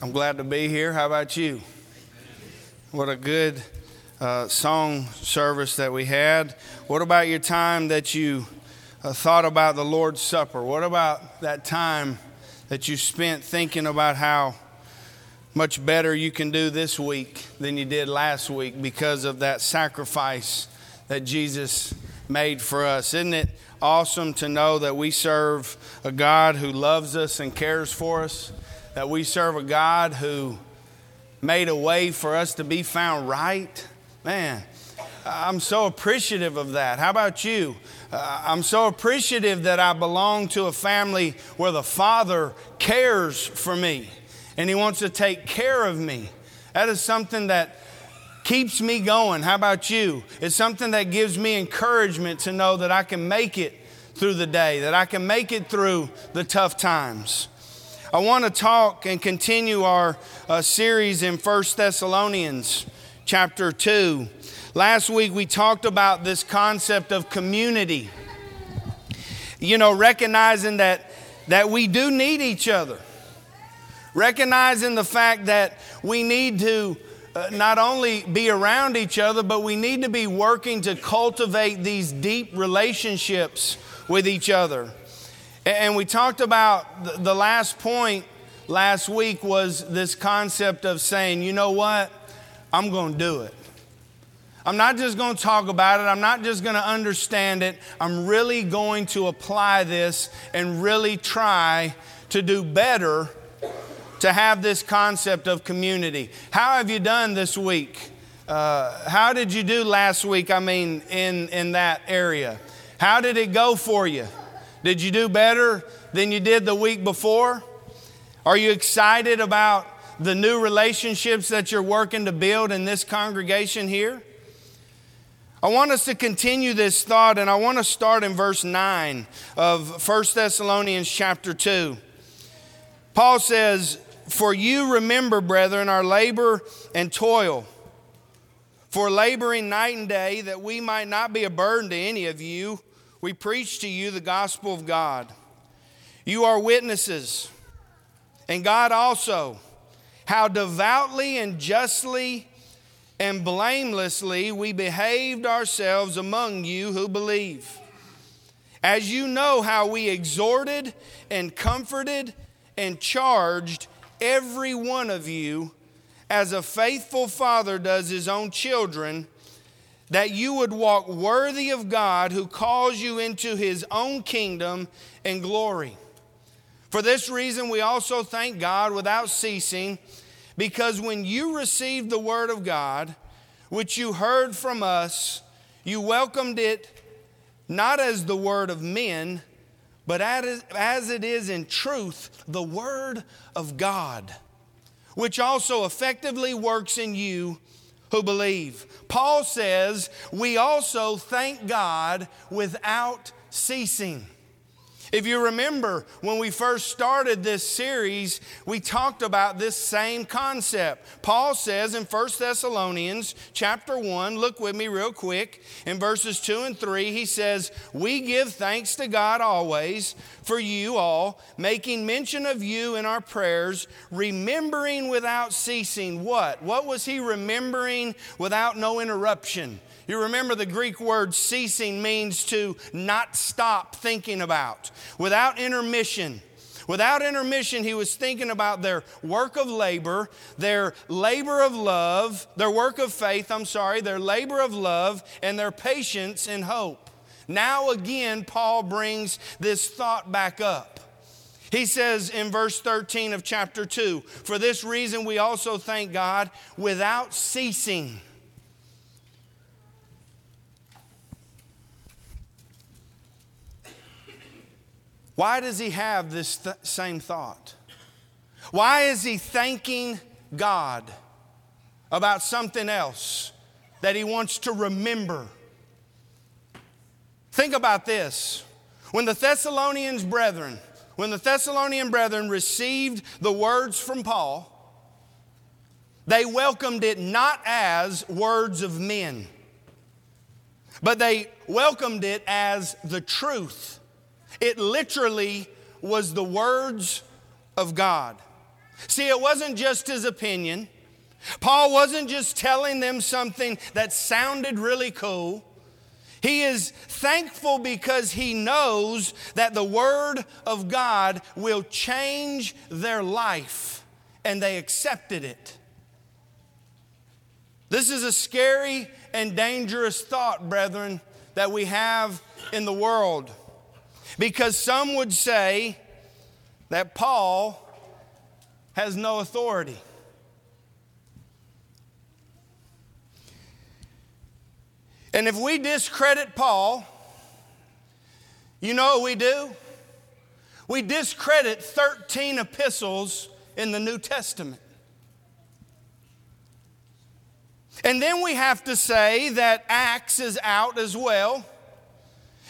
I'm glad to be here. How about you? What a good uh, song service that we had. What about your time that you uh, thought about the Lord's Supper? What about that time that you spent thinking about how much better you can do this week than you did last week because of that sacrifice that Jesus made for us? Isn't it awesome to know that we serve a God who loves us and cares for us? That we serve a God who made a way for us to be found right. Man, I'm so appreciative of that. How about you? Uh, I'm so appreciative that I belong to a family where the Father cares for me and He wants to take care of me. That is something that keeps me going. How about you? It's something that gives me encouragement to know that I can make it through the day, that I can make it through the tough times. I want to talk and continue our uh, series in First Thessalonians chapter 2. Last week we talked about this concept of community. You know, recognizing that, that we do need each other. Recognizing the fact that we need to uh, not only be around each other, but we need to be working to cultivate these deep relationships with each other. And we talked about the last point last week was this concept of saying, you know what? I'm going to do it. I'm not just going to talk about it. I'm not just going to understand it. I'm really going to apply this and really try to do better to have this concept of community. How have you done this week? Uh, how did you do last week? I mean, in, in that area. How did it go for you? Did you do better than you did the week before? Are you excited about the new relationships that you're working to build in this congregation here? I want us to continue this thought and I want to start in verse 9 of 1 Thessalonians chapter 2. Paul says, For you remember, brethren, our labor and toil, for laboring night and day, that we might not be a burden to any of you we preach to you the gospel of God. You are witnesses, and God also, how devoutly and justly and blamelessly we behaved ourselves among you who believe. As you know how we exhorted and comforted and charged every one of you as a faithful father does his own children that you would walk worthy of God who calls you into his own kingdom and glory. For this reason, we also thank God without ceasing, because when you received the word of God, which you heard from us, you welcomed it not as the word of men, but as it is in truth, the word of God, which also effectively works in you who believe. Paul says, We also thank God without ceasing. If you remember, when we first started this series, we talked about this same concept. Paul says in 1 Thessalonians chapter 1, look with me real quick, in verses 2 and 3, he says, We give thanks to God always for you all, making mention of you in our prayers, remembering without ceasing what? What was he remembering without no interruption? You remember the Greek word ceasing means to not stop thinking about, without intermission. Without intermission, he was thinking about their work of labor, their labor of love, their work of faith, I'm sorry, their labor of love, and their patience and hope. Now, again, Paul brings this thought back up. He says in verse 13 of chapter 2 For this reason, we also thank God without ceasing. Why does he have this th- same thought? Why is he thanking God about something else that he wants to remember? Think about this. When the Thessalonians brethren, when the Thessalonian brethren received the words from Paul, they welcomed it not as words of men, but they welcomed it as the truth it literally was the words of God. See, it wasn't just his opinion. Paul wasn't just telling them something that sounded really cool. He is thankful because he knows that the Word of God will change their life, and they accepted it. This is a scary and dangerous thought, brethren, that we have in the world. Because some would say that Paul has no authority. And if we discredit Paul, you know what we do? We discredit 13 epistles in the New Testament. And then we have to say that Acts is out as well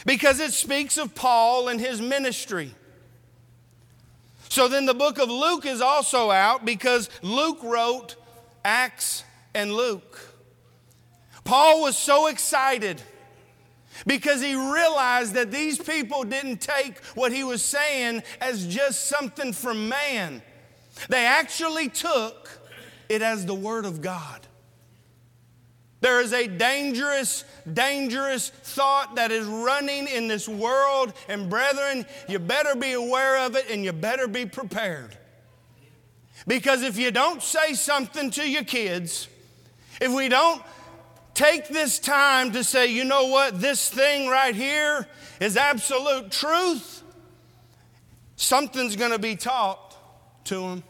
because it speaks of Paul and his ministry. So then the book of Luke is also out because Luke wrote Acts and Luke. Paul was so excited because he realized that these people didn't take what he was saying as just something from man. They actually took it as the Word of God. There is a dangerous, dangerous thought that is running in this world, and brethren, you better be aware of it and you better be prepared. Because if you don't say something to your kids, if we don't take this time to say, you know what, this thing right here is absolute truth, something's going to be taught to them.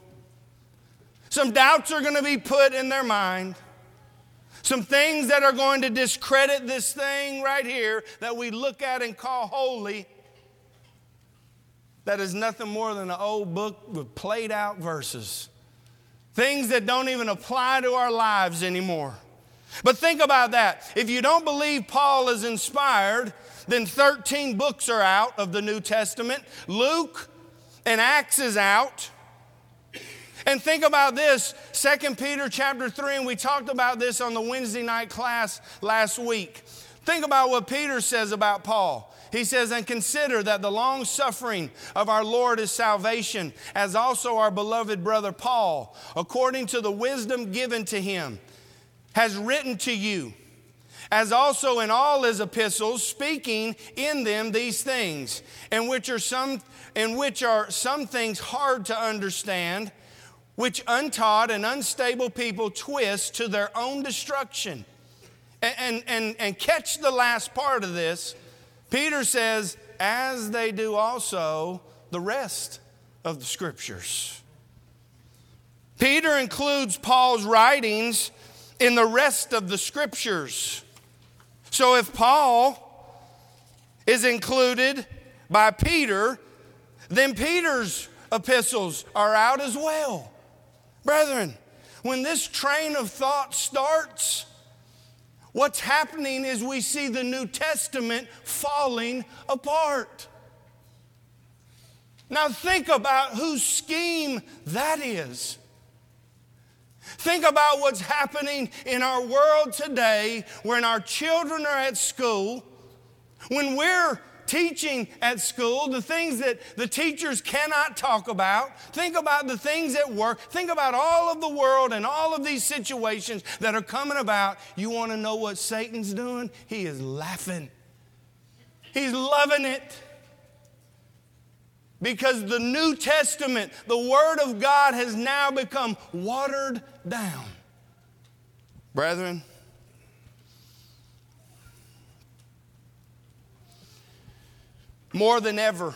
Some doubts are going to be put in their mind. Some things that are going to discredit this thing right here that we look at and call holy. That is nothing more than an old book with played out verses. Things that don't even apply to our lives anymore. But think about that. If you don't believe Paul is inspired, then 13 books are out of the New Testament. Luke and Acts is out. And think about this, 2 Peter chapter 3, and we talked about this on the Wednesday night class last week. Think about what Peter says about Paul. He says, And consider that the long suffering of our Lord is salvation, as also our beloved brother Paul, according to the wisdom given to him has written to you, as also in all his epistles, speaking in them these things, in which are some, in which are some things hard to understand, which untaught and unstable people twist to their own destruction. And, and, and, catch the last part of this. Peter says, as they do also the rest of the scriptures. Peter includes Paul's writings in the rest of the scriptures. So if Paul is included by Peter, then Peter's epistles are out as well. Brethren, when this train of thought starts, what's happening is we see the New Testament falling apart. Now, think about whose scheme that is. Think about what's happening in our world today when our children are at school, when we're teaching at school, the things that the teachers cannot talk about. Think about the things at work. Think about all of the world and all of these situations that are coming about. You want to know what Satan's doing? He is laughing, he's loving it. Because the New Testament, the Word of God, has now become watered down. Brethren, more than ever,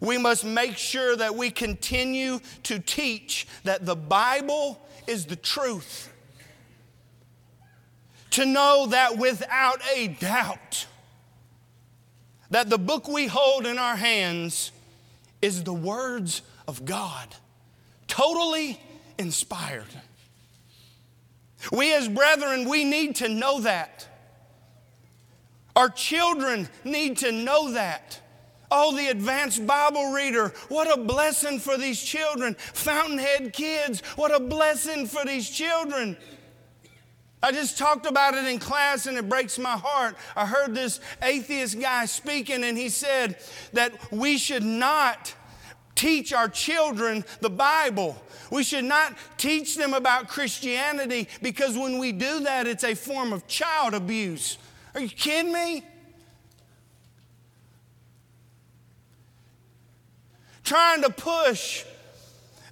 we must make sure that we continue to teach that the Bible is the truth. To know that without a doubt, that the book we hold in our hands is the words of God, totally inspired. We as brethren, we need to know that. Our children need to know that. Oh, the advanced Bible reader, what a blessing for these children. Fountainhead kids, what a blessing for these children. I just talked about it in class and it breaks my heart. I heard this atheist guy speaking and he said that we should not teach our children the Bible. We should not teach them about Christianity because when we do that, it's a form of child abuse. Are you kidding me? Trying to push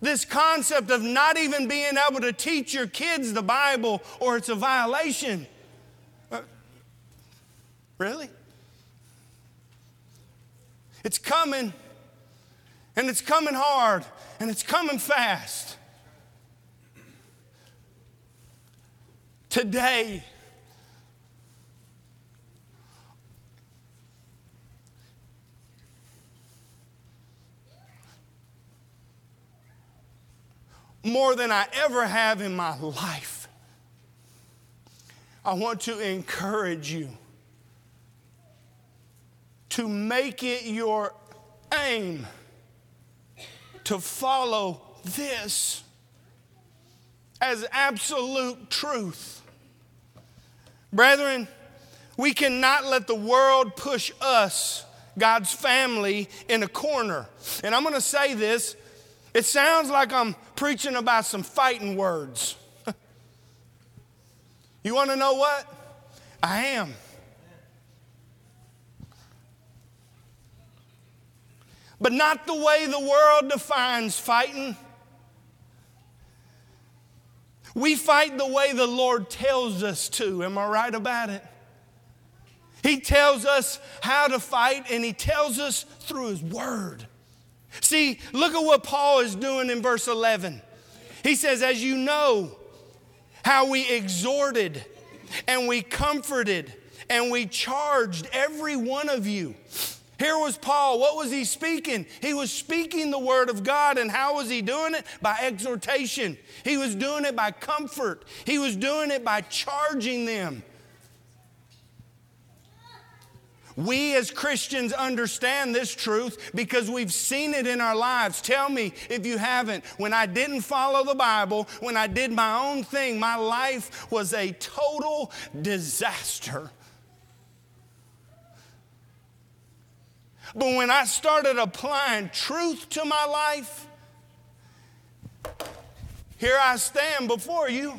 this concept of not even being able to teach your kids the Bible or it's a violation. Uh, really? It's coming, and it's coming hard, and it's coming fast. Today, more than I ever have in my life, I want to encourage you to make it your aim to follow this as absolute truth. Brethren, we cannot let the world push us, God's family, in a corner. And I'm going to say this it sounds like I'm preaching about some fighting words. you want to know what? I am. But not the way the world defines fighting. We fight the way the Lord tells us to. Am I right about it? He tells us how to fight, and He tells us through His Word. See, look at what Paul is doing in verse 11. He says, As you know, how we exhorted and we comforted and we charged every one of you. Here was Paul. What was he speaking? He was speaking the word of God. And how was he doing it? By exhortation. He was doing it by comfort. He was doing it by charging them. We as Christians understand this truth because we've seen it in our lives. Tell me if you haven't. When I didn't follow the Bible, when I did my own thing, my life was a total disaster. But when I started applying truth to my life, here I stand before you.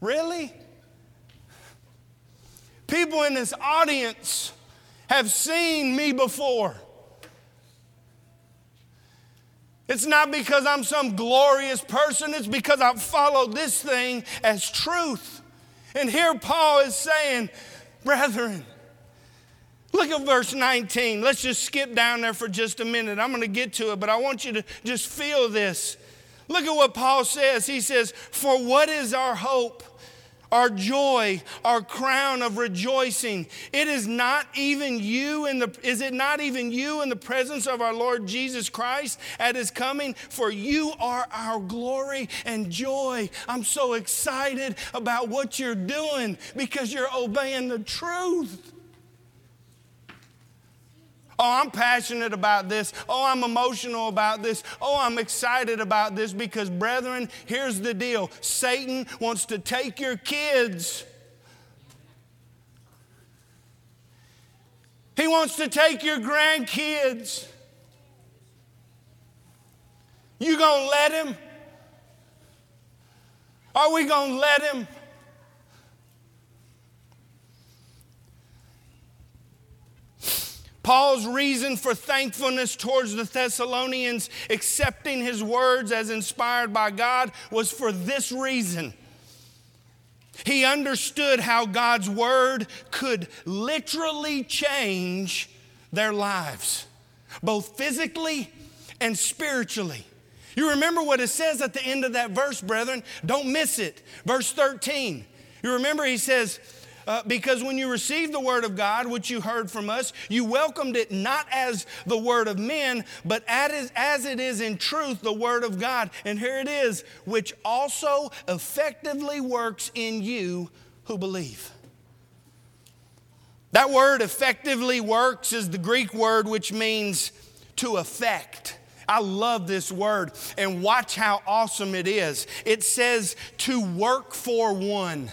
Really? People in this audience have seen me before. It's not because I'm some glorious person, it's because I've followed this thing as truth. And here Paul is saying, Brethren, look at verse 19. Let's just skip down there for just a minute. I'm going to get to it, but I want you to just feel this. Look at what Paul says. He says, For what is our hope? Our joy, our crown of rejoicing. It is not even you in the is it not even you in the presence of our Lord Jesus Christ at his coming for you are our glory and joy. I'm so excited about what you're doing because you're obeying the truth. Oh, I'm passionate about this. Oh, I'm emotional about this. Oh, I'm excited about this because, brethren, here's the deal Satan wants to take your kids. He wants to take your grandkids. You gonna let him? Are we gonna let him? Paul's reason for thankfulness towards the Thessalonians, accepting his words as inspired by God, was for this reason. He understood how God's word could literally change their lives, both physically and spiritually. You remember what it says at the end of that verse, brethren? Don't miss it. Verse 13. You remember he says, uh, because when you received the word of God, which you heard from us, you welcomed it not as the word of men, but as, as it is in truth the word of God. And here it is, which also effectively works in you who believe. That word effectively works is the Greek word which means to affect. I love this word and watch how awesome it is. It says to work for one.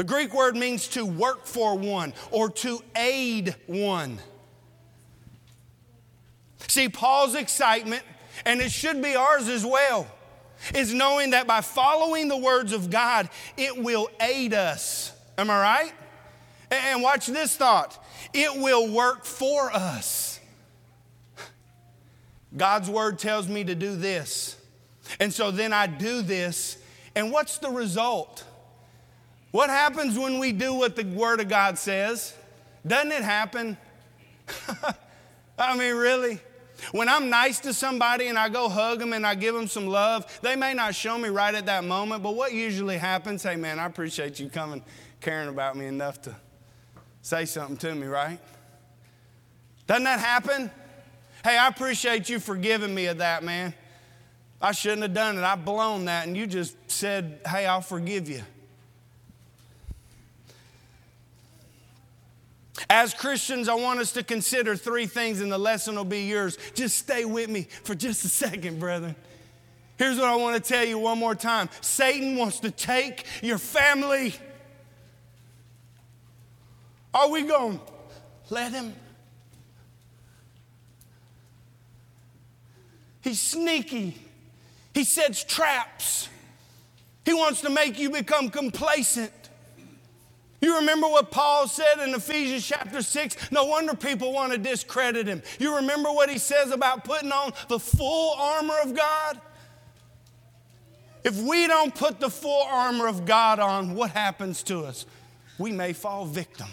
The Greek word means to work for one or to aid one. See, Paul's excitement, and it should be ours as well, is knowing that by following the words of God, it will aid us. Am I right? And watch this thought it will work for us. God's word tells me to do this. And so then I do this. And what's the result? What happens when we do what the word of God says? Doesn't it happen? I mean, really? When I'm nice to somebody and I go hug them and I give them some love, they may not show me right at that moment, but what usually happens? Hey, man, I appreciate you coming, caring about me enough to say something to me, right? Doesn't that happen? Hey, I appreciate you forgiving me of that, man. I shouldn't have done it. I've blown that, and you just said, Hey, I'll forgive you. As Christians, I want us to consider three things, and the lesson will be yours. Just stay with me for just a second, brethren. Here's what I want to tell you one more time Satan wants to take your family. Are we going to let him? He's sneaky. He sets traps. He wants to make you become complacent. You remember what Paul said in Ephesians chapter 6? No wonder people want to discredit him. You remember what he says about putting on the full armor of God? If we don't put the full armor of God on, what happens to us? We may fall victim.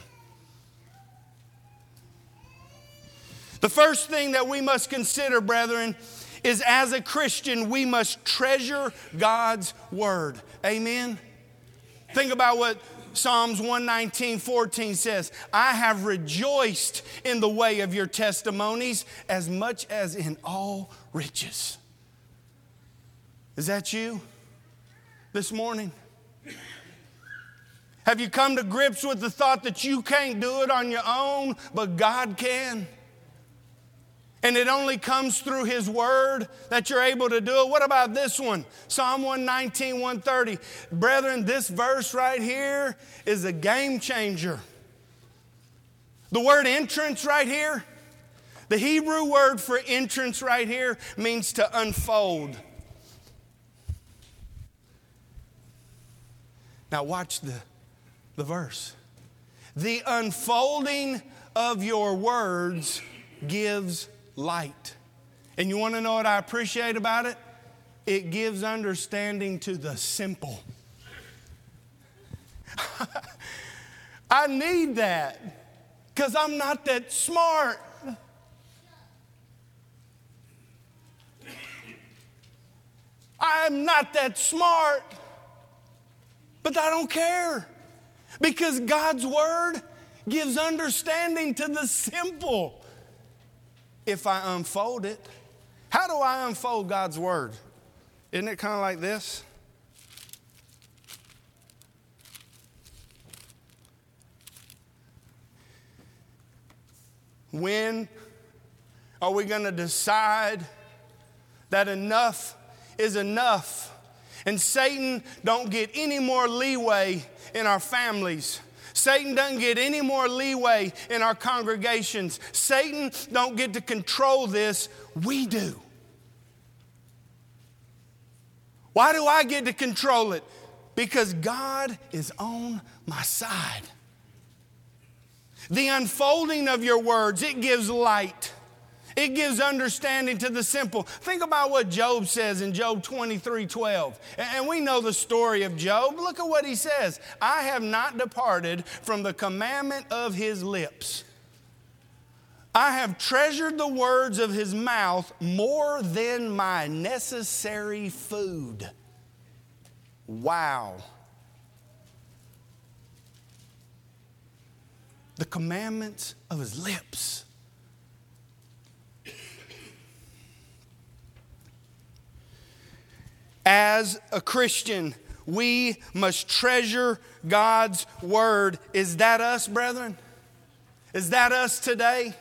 The first thing that we must consider, brethren, is as a Christian, we must treasure God's word. Amen? Think about what Psalms 119, 14 says, I have rejoiced in the way of your testimonies as much as in all riches. Is that you this morning? Have you come to grips with the thought that you can't do it on your own, but God can? And it only comes through His Word that you're able to do it. What about this one? Psalm 119, 130. Brethren, this verse right here is a game changer. The word entrance right here, the Hebrew word for entrance right here means to unfold. Now, watch the, the verse. The unfolding of your words gives light. And you want to know what I appreciate about it? It gives understanding to the simple. I need that because I'm not that smart. I'm not that smart, but I don't care because God's word gives understanding to the simple if I unfold it. How do I unfold God's word? Isn't it kind of like this? When are we going to decide that enough is enough? And Satan don't get any more leeway in our families Satan doesn't get any more leeway in our congregations. Satan don't get to control this. We do. Why do I get to control it? Because God is on my side. The unfolding of your words, it gives light. It gives understanding to the simple. Think about what Job says in Job 23 12. And we know the story of Job. Look at what he says I have not departed from the commandment of his lips. I have treasured the words of his mouth more than my necessary food. Wow. The commandments of his lips. As a Christian, we must treasure God's word. Is that us, brethren? Is that us today?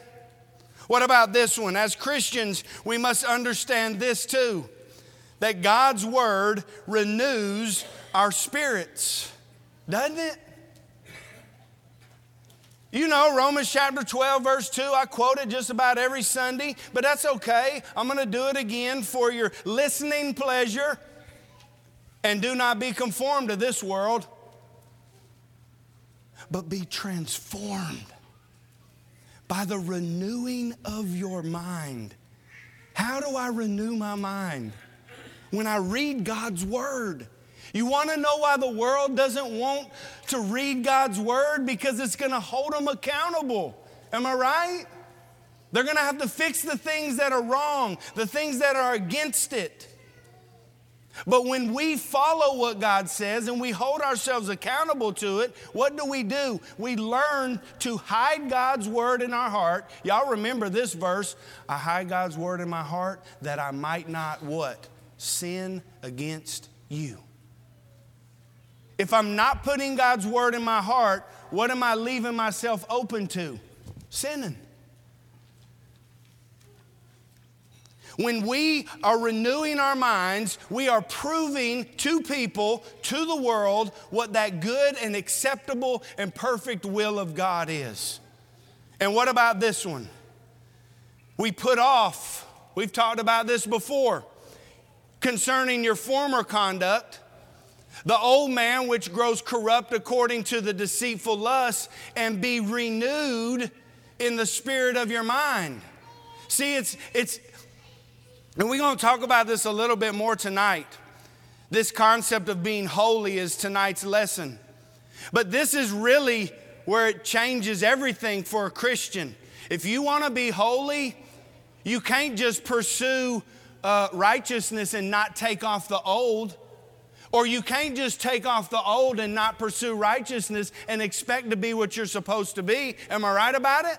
What about this one? As Christians, we must understand this too that God's word renews our spirits, doesn't it? You know, Romans chapter 12, verse 2, I quote it just about every Sunday, but that's okay. I'm going to do it again for your listening pleasure. And do not be conformed to this world, but be transformed by the renewing of your mind. How do I renew my mind? When I read God's Word. You want to know why the world doesn't want to read God's Word? Because it's going to hold them accountable. Am I right? They're going to have to fix the things that are wrong, the things that are against it. But when we follow what God says and we hold ourselves accountable to it, what do we do? We learn to hide God's word in our heart. Y'all remember this verse I hide God's word in my heart that I might not what? Sin against you. If I'm not putting God's word in my heart, what am I leaving myself open to? Sinning. When we are renewing our minds, we are proving to people, to the world, what that good and acceptable and perfect will of God is. And what about this one? We put off, we've talked about this before, concerning your former conduct, the old man which grows corrupt according to the deceitful lust, and be renewed in the spirit of your mind. See, it's, it's, and we're going to talk about this a little bit more tonight. This concept of being holy is tonight's lesson. But this is really where it changes everything for a Christian. If you want to be holy, you can't just pursue uh, righteousness and not take off the old. Or you can't just take off the old and not pursue righteousness and expect to be what you're supposed to be. Am I right about it?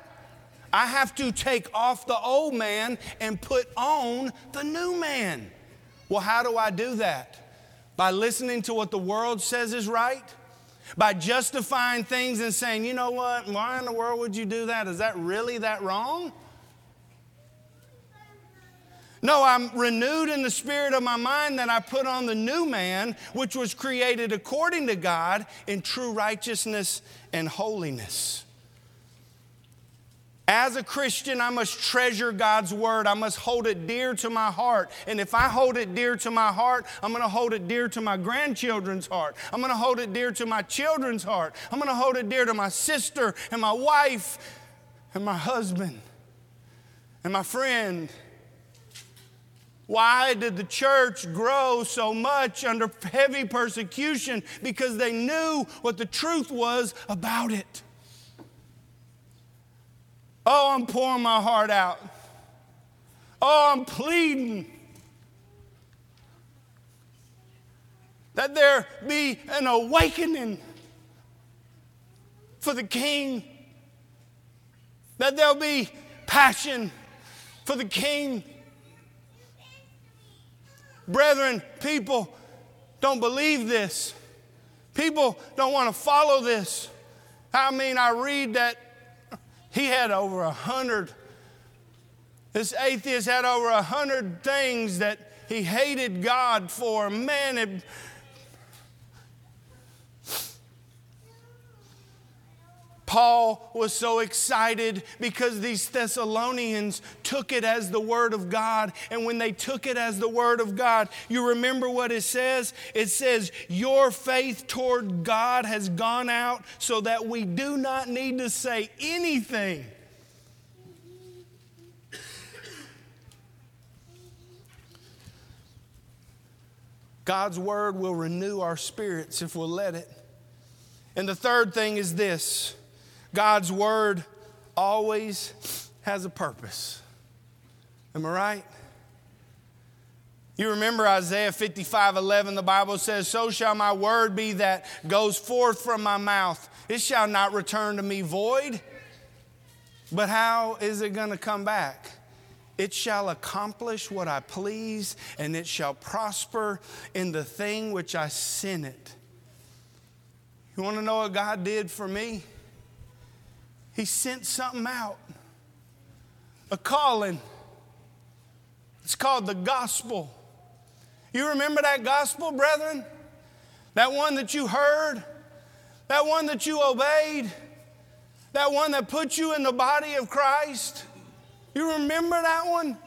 I have to take off the old man and put on the new man. Well, how do I do that? By listening to what the world says is right? By justifying things and saying, you know what, why in the world would you do that? Is that really that wrong? No, I'm renewed in the spirit of my mind that I put on the new man, which was created according to God in true righteousness and holiness. As a Christian, I must treasure God's word. I must hold it dear to my heart. And if I hold it dear to my heart, I'm going to hold it dear to my grandchildren's heart. I'm going to hold it dear to my children's heart. I'm going to hold it dear to my sister and my wife and my husband and my friend. Why did the church grow so much under heavy persecution? Because they knew what the truth was about it. Oh, I'm pouring my heart out. Oh, I'm pleading that there be an awakening for the king, that there'll be passion for the king. Brethren, people don't believe this. People don't want to follow this. I mean, I read that he had over a hundred, this atheist had over a hundred things that he hated God for. Man, it, Paul was so excited because these Thessalonians took it as the Word of God. And when they took it as the Word of God, you remember what it says? It says, Your faith toward God has gone out so that we do not need to say anything. God's Word will renew our spirits if we'll let it. And the third thing is this God's word always has a purpose. Am I right? You remember Isaiah 55 11, the Bible says, So shall my word be that goes forth from my mouth. It shall not return to me void. But how is it going to come back? It shall accomplish what I please, and it shall prosper in the thing which I sent it. You want to know what God did for me? He sent something out, a calling. It's called the gospel. You remember that gospel, brethren? That one that you heard, that one that you obeyed. That one that put you in the body of Christ? You remember that one?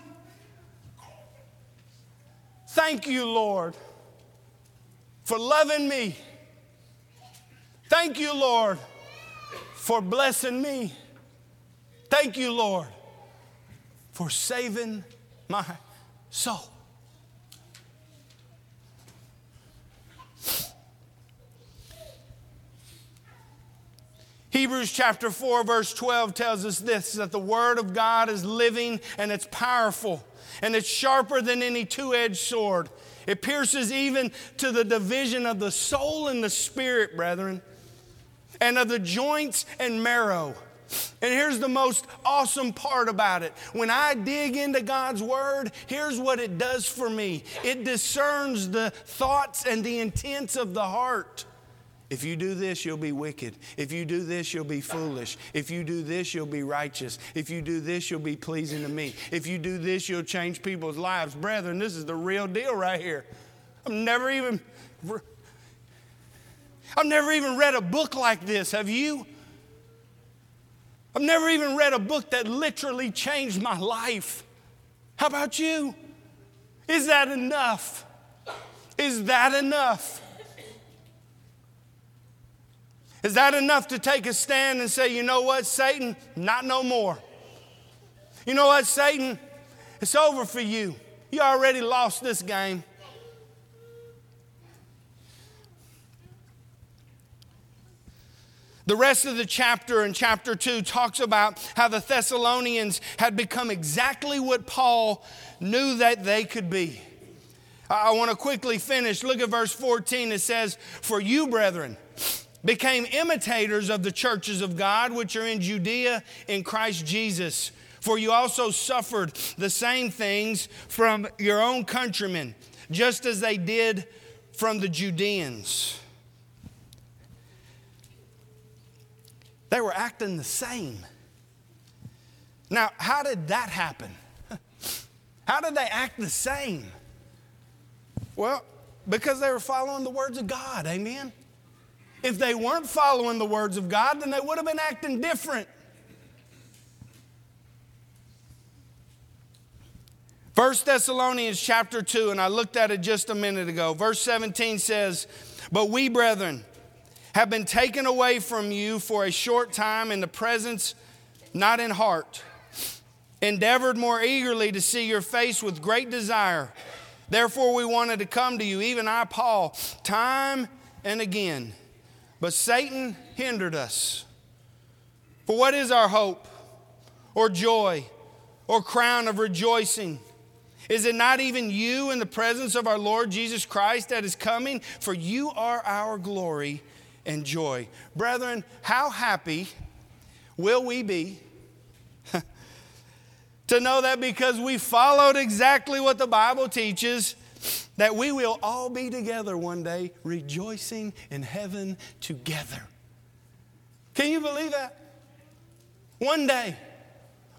Thank you, Lord, for loving me. Thank you, Lord, for blessing me. Thank you, Lord, for saving my soul. Hebrews chapter 4, verse 12 tells us this that the Word of God is living and it's powerful and it's sharper than any two edged sword. It pierces even to the division of the soul and the spirit, brethren, and of the joints and marrow. And here's the most awesome part about it. When I dig into God's Word, here's what it does for me it discerns the thoughts and the intents of the heart. If you do this, you'll be wicked. If you do this, you'll be foolish. If you do this, you'll be righteous. If you do this, you'll be pleasing to me. If you do this, you'll change people's lives. Brethren, this is the real deal right here. I've never even I've never even read a book like this. Have you? I've never even read a book that literally changed my life. How about you? Is that enough? Is that enough? Is that enough to take a stand and say, you know what, Satan, not no more? You know what, Satan, it's over for you. You already lost this game. The rest of the chapter in chapter 2 talks about how the Thessalonians had become exactly what Paul knew that they could be. I want to quickly finish. Look at verse 14. It says, For you, brethren, became imitators of the churches of God which are in Judea in Christ Jesus. For you also suffered the same things from your own countrymen, just as they did from the Judeans. They were acting the same. Now, how did that happen? How did they act the same? Well, because they were following the words of God, amen? If they weren't following the words of God, then they would have been acting different. First Thessalonians chapter 2, and I looked at it just a minute ago. Verse 17 says, But we, brethren, have been taken away from you for a short time in the presence, not in heart, endeavored more eagerly to see your face with great desire. Therefore, we wanted to come to you, even I, Paul, time and again but Satan hindered us. For what is our hope or joy or crown of rejoicing? Is it not even you in the presence of our Lord Jesus Christ that is coming? For you are our glory and joy. Brethren, how happy will we be to know that because we followed exactly what the Bible teaches, that we will all be together one day rejoicing in heaven together. Can you believe that? One day,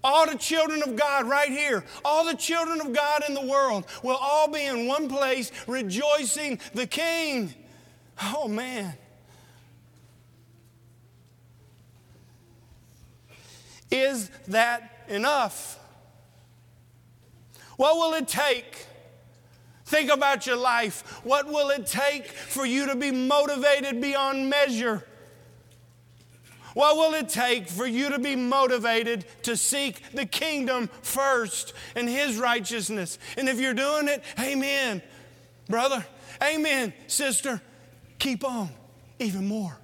all the children of God right here, all the children of God in the world will all be in one place rejoicing the King. Oh man. Is that enough? What will it take? Think about your life. What will it take for you to be motivated beyond measure? What will it take for you to be motivated to seek the kingdom first and His righteousness? And if you're doing it, amen, brother, amen, sister, keep on even more,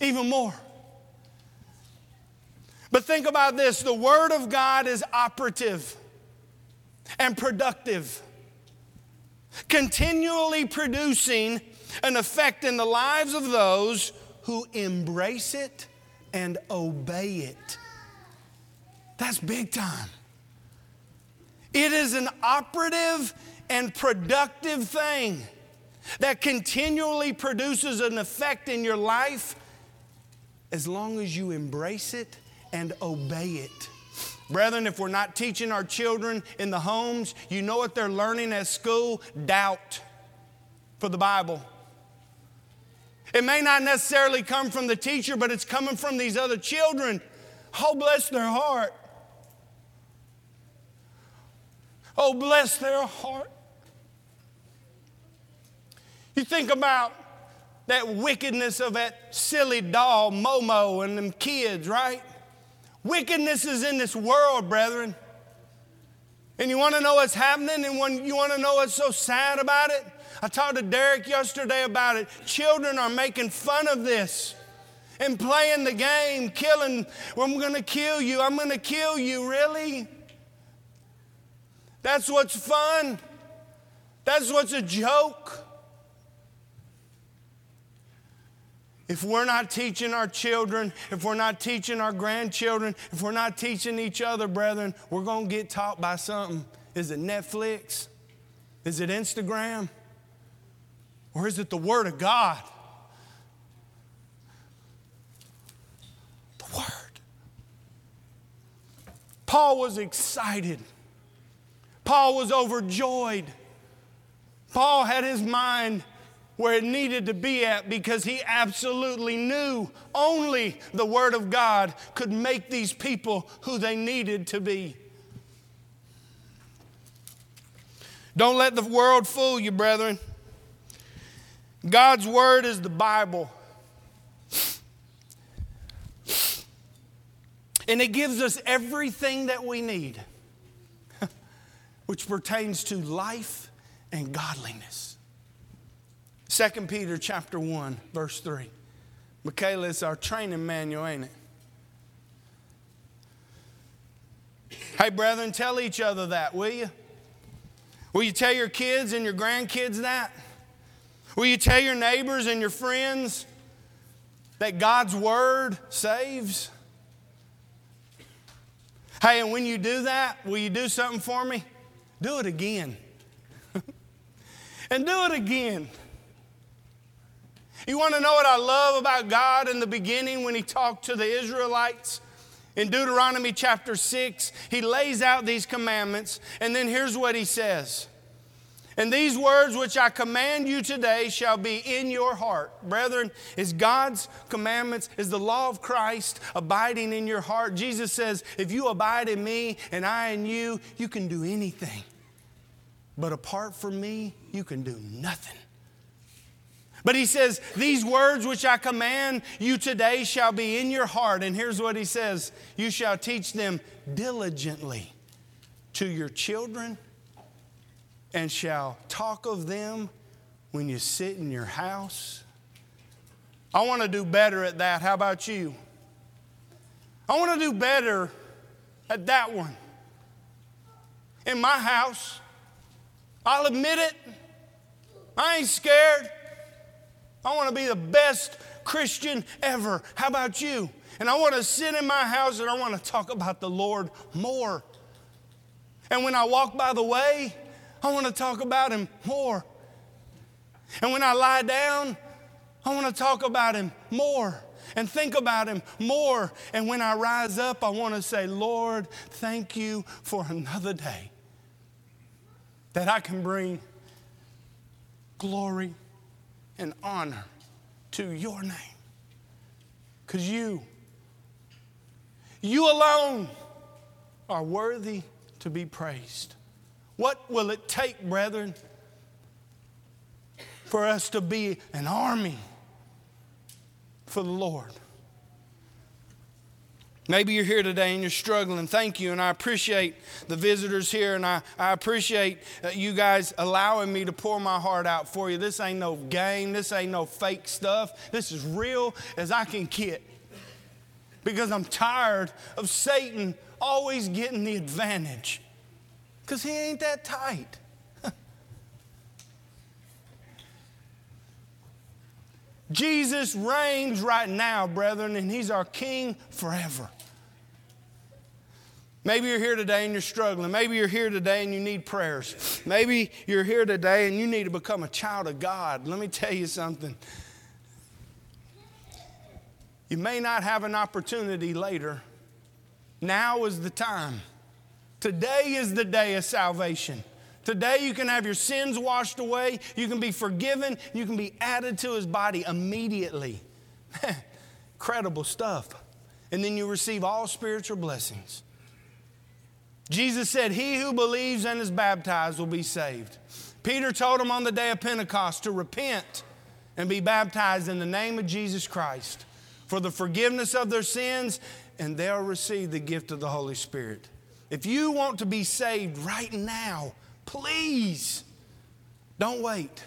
even more. But think about this the Word of God is operative and productive continually producing an effect in the lives of those who embrace it and obey it. That's big time. It is an operative and productive thing that continually produces an effect in your life as long as you embrace it and obey it. Brethren, if we're not teaching our children in the homes, you know what they're learning at school? Doubt for the Bible. It may not necessarily come from the teacher, but it's coming from these other children. Oh, bless their heart. Oh, bless their heart. You think about that wickedness of that silly doll, Momo, and them kids, right? Wickedness is in this world, brethren. And you want to know what's happening? And when you want to know what's so sad about it? I talked to Derek yesterday about it. Children are making fun of this and playing the game, killing. I'm going to kill you. I'm going to kill you. Really? That's what's fun. That's what's a joke. If we're not teaching our children, if we're not teaching our grandchildren, if we're not teaching each other, brethren, we're going to get taught by something. Is it Netflix? Is it Instagram? Or is it the Word of God? The Word. Paul was excited. Paul was overjoyed. Paul had his mind where it needed to be at because he absolutely knew only the Word of God could make these people who they needed to be. Don't let the world fool you, brethren. God's Word is the Bible. And it gives us everything that we need, which pertains to life and godliness. 2 Peter chapter 1, verse 3. Michaela, it's our training manual, ain't it? Hey, brethren, tell each other that, will you? Will you tell your kids and your grandkids that? Will you tell your neighbors and your friends that God's word saves? Hey, and when you do that, will you do something for me? Do it again. and do it again. You want to know what I love about God in the beginning when He talked to the Israelites? In Deuteronomy chapter 6, He lays out these commandments, and then here's what He says. And these words which I command you today shall be in your heart. Brethren, is God's commandments, is the law of Christ abiding in your heart? Jesus says, if you abide in me and I in you, you can do anything. But apart from me, you can do nothing. But he says, These words which I command you today shall be in your heart. And here's what he says You shall teach them diligently to your children and shall talk of them when you sit in your house. I want to do better at that. How about you? I want to do better at that one. In my house, I'll admit it. I ain't scared. I want to be the best Christian ever. How about you? And I want to sit in my house and I want to talk about the Lord more. And when I walk by the way, I want to talk about Him more. And when I lie down, I want to talk about Him more and think about Him more. And when I rise up, I want to say, Lord, thank you for another day that I can bring glory and honor to your name. Because you, you alone are worthy to be praised. What will it take, brethren, for us to be an army for the Lord? Maybe you're here today and you're struggling. Thank you. And I appreciate the visitors here. And I, I appreciate uh, you guys allowing me to pour my heart out for you. This ain't no game. This ain't no fake stuff. This is real as I can get. Because I'm tired of Satan always getting the advantage. Because he ain't that tight. Jesus reigns right now, brethren, and He's our King forever. Maybe you're here today and you're struggling. Maybe you're here today and you need prayers. Maybe you're here today and you need to become a child of God. Let me tell you something. You may not have an opportunity later. Now is the time. Today is the day of salvation. Today, you can have your sins washed away, you can be forgiven, you can be added to his body immediately. Incredible stuff. And then you receive all spiritual blessings. Jesus said, He who believes and is baptized will be saved. Peter told him on the day of Pentecost to repent and be baptized in the name of Jesus Christ for the forgiveness of their sins, and they'll receive the gift of the Holy Spirit. If you want to be saved right now, Please don't wait.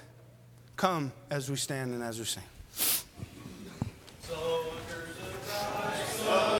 Come as we stand and as we sing.